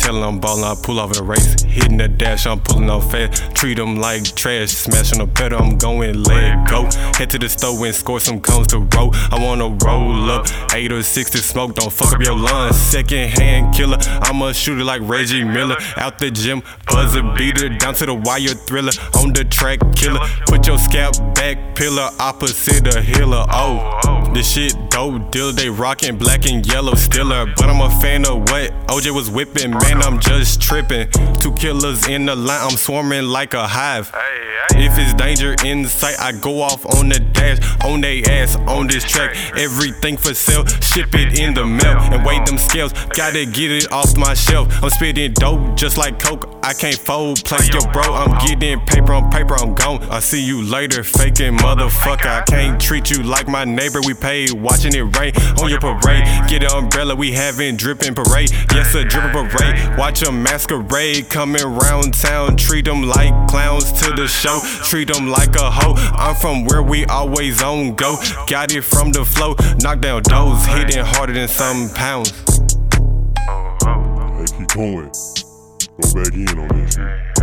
Hell, I'm ballin', I pull off in a race. Hitting the dash, I'm pulling off fast. Treat them like trash, smashing the pedal, I'm going let go. Head to the store and score some cones to roll. I wanna roll up, 8 or 6 to smoke, don't fuck up your lungs. Second hand killer, I'm a shooter like Reggie Miller. Out the gym, buzzer beater, down to the wire thriller. On the track, killer. Put your scalp back, pillar, opposite a healer. Oh, this shit dope, deal, they rockin' black and yellow stiller. But I'm a fan of what OJ was whipping, man, I'm just tripping. Two killers in the line, I'm swarming like a hive. If it's danger in sight, I go off on the dash, on they ass, on this track. Everything for sale, ship it in the mail and weigh them scales. Gotta get it off my shelf. I'm spitting dope just like coke. I can't fold, play your bro. I'm getting paper on paper, I'm gone. I see you later, faking motherfucker. I can't treat you like my neighbor. We paid watching it rain on your parade. Get an umbrella, we having dripping parade. Yes, a dripping parade. Watch a masquerade coming round town. Treat them like clowns to the show. Treat them like a hoe. I'm from where we always on go. Got it from the flow. Knock down doors, hitting harder than some pounds. Hey, keep going. Go back in on this shit.